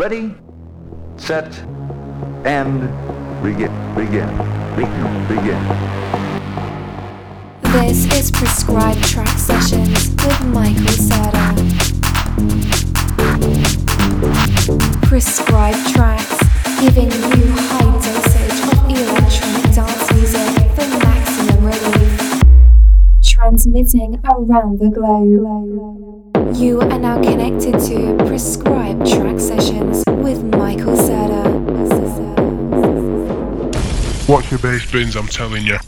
Ready, set, and begin. Begin. Begin. Begin. This is Prescribed Track Sessions with Michael Serda. Prescribed tracks, giving you high dosage of electronic dance music for maximum relief. Transmitting around the globe. You are now connected to Prescribed Track Sessions with Michael Serda. Watch your bass bins, I'm telling you.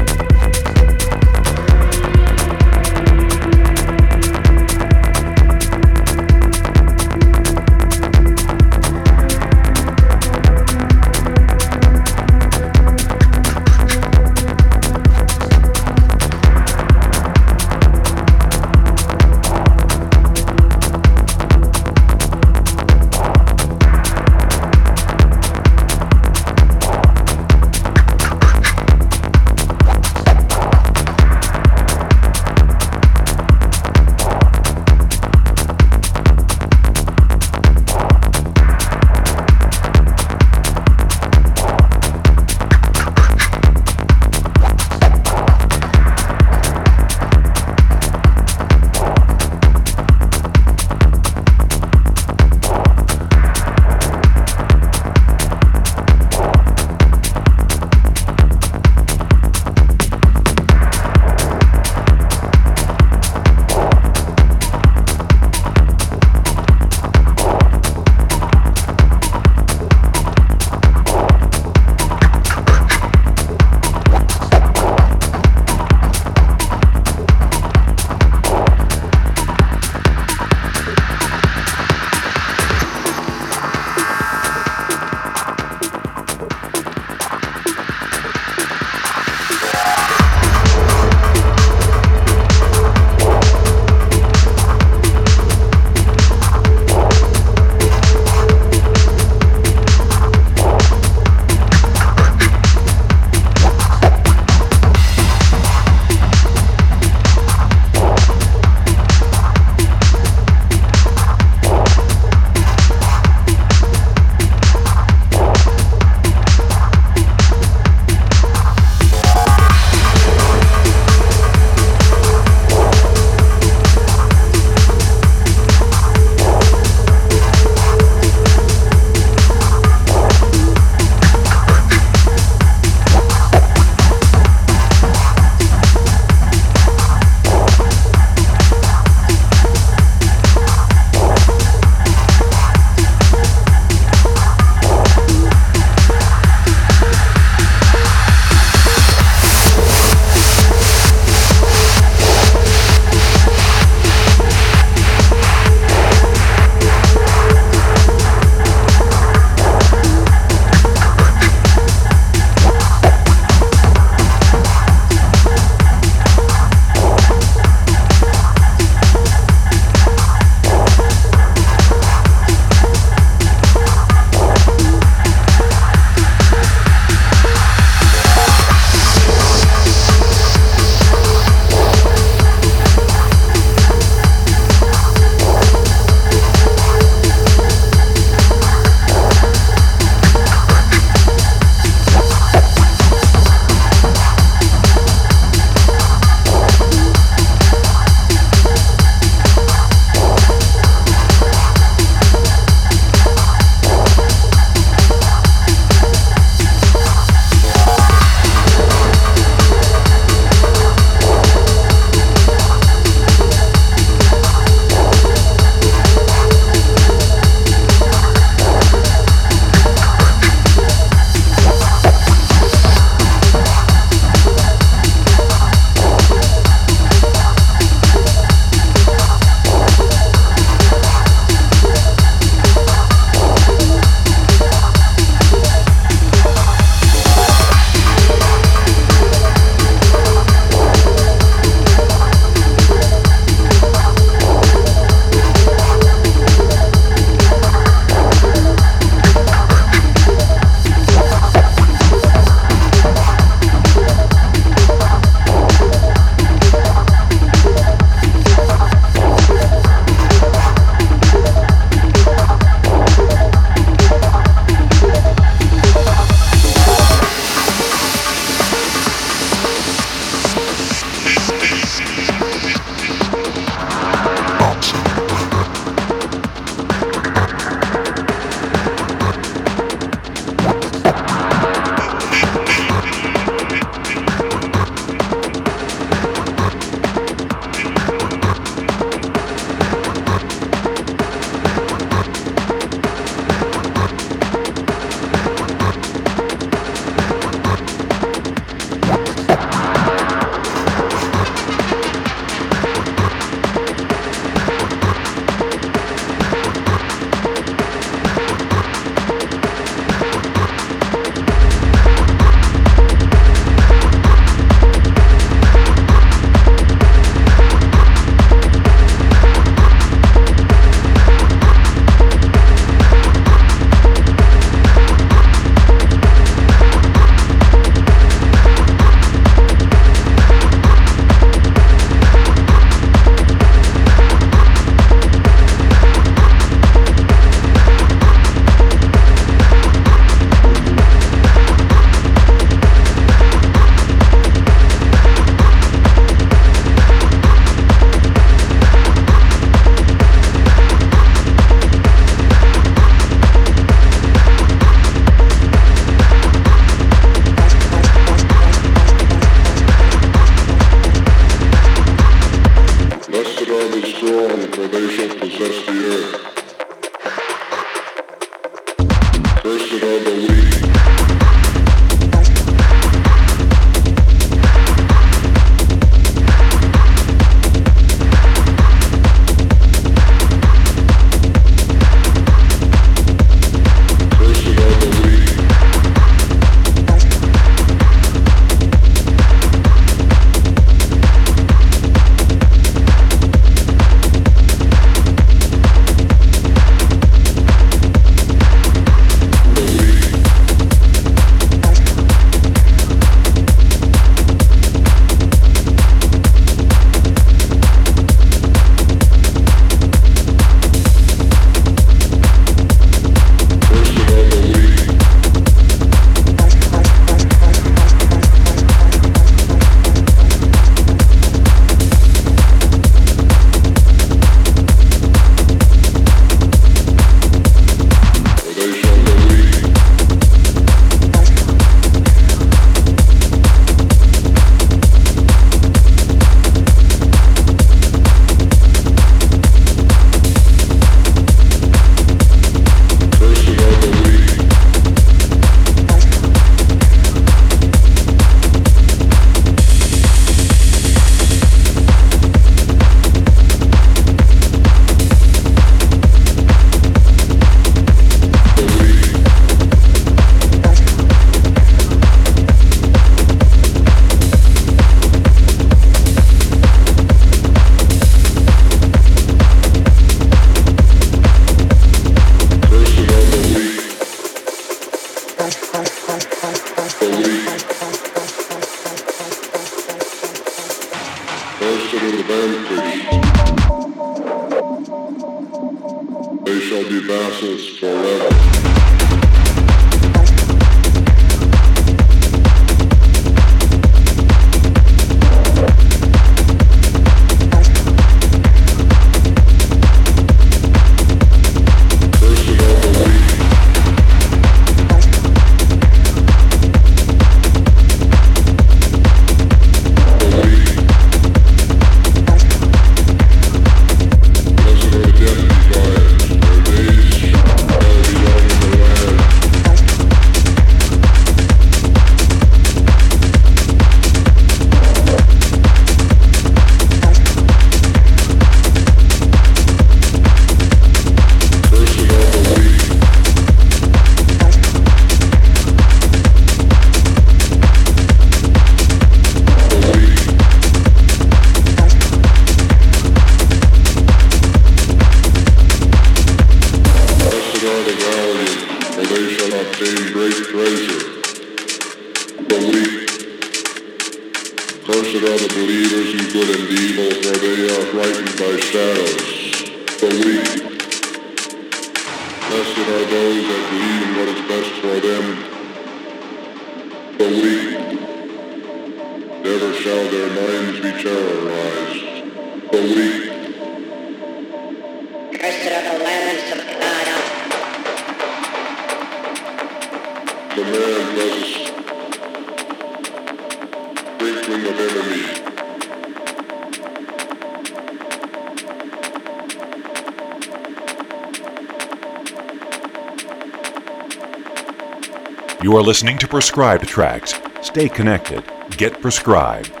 Are listening to Prescribed Tracks. Stay connected. Get prescribed.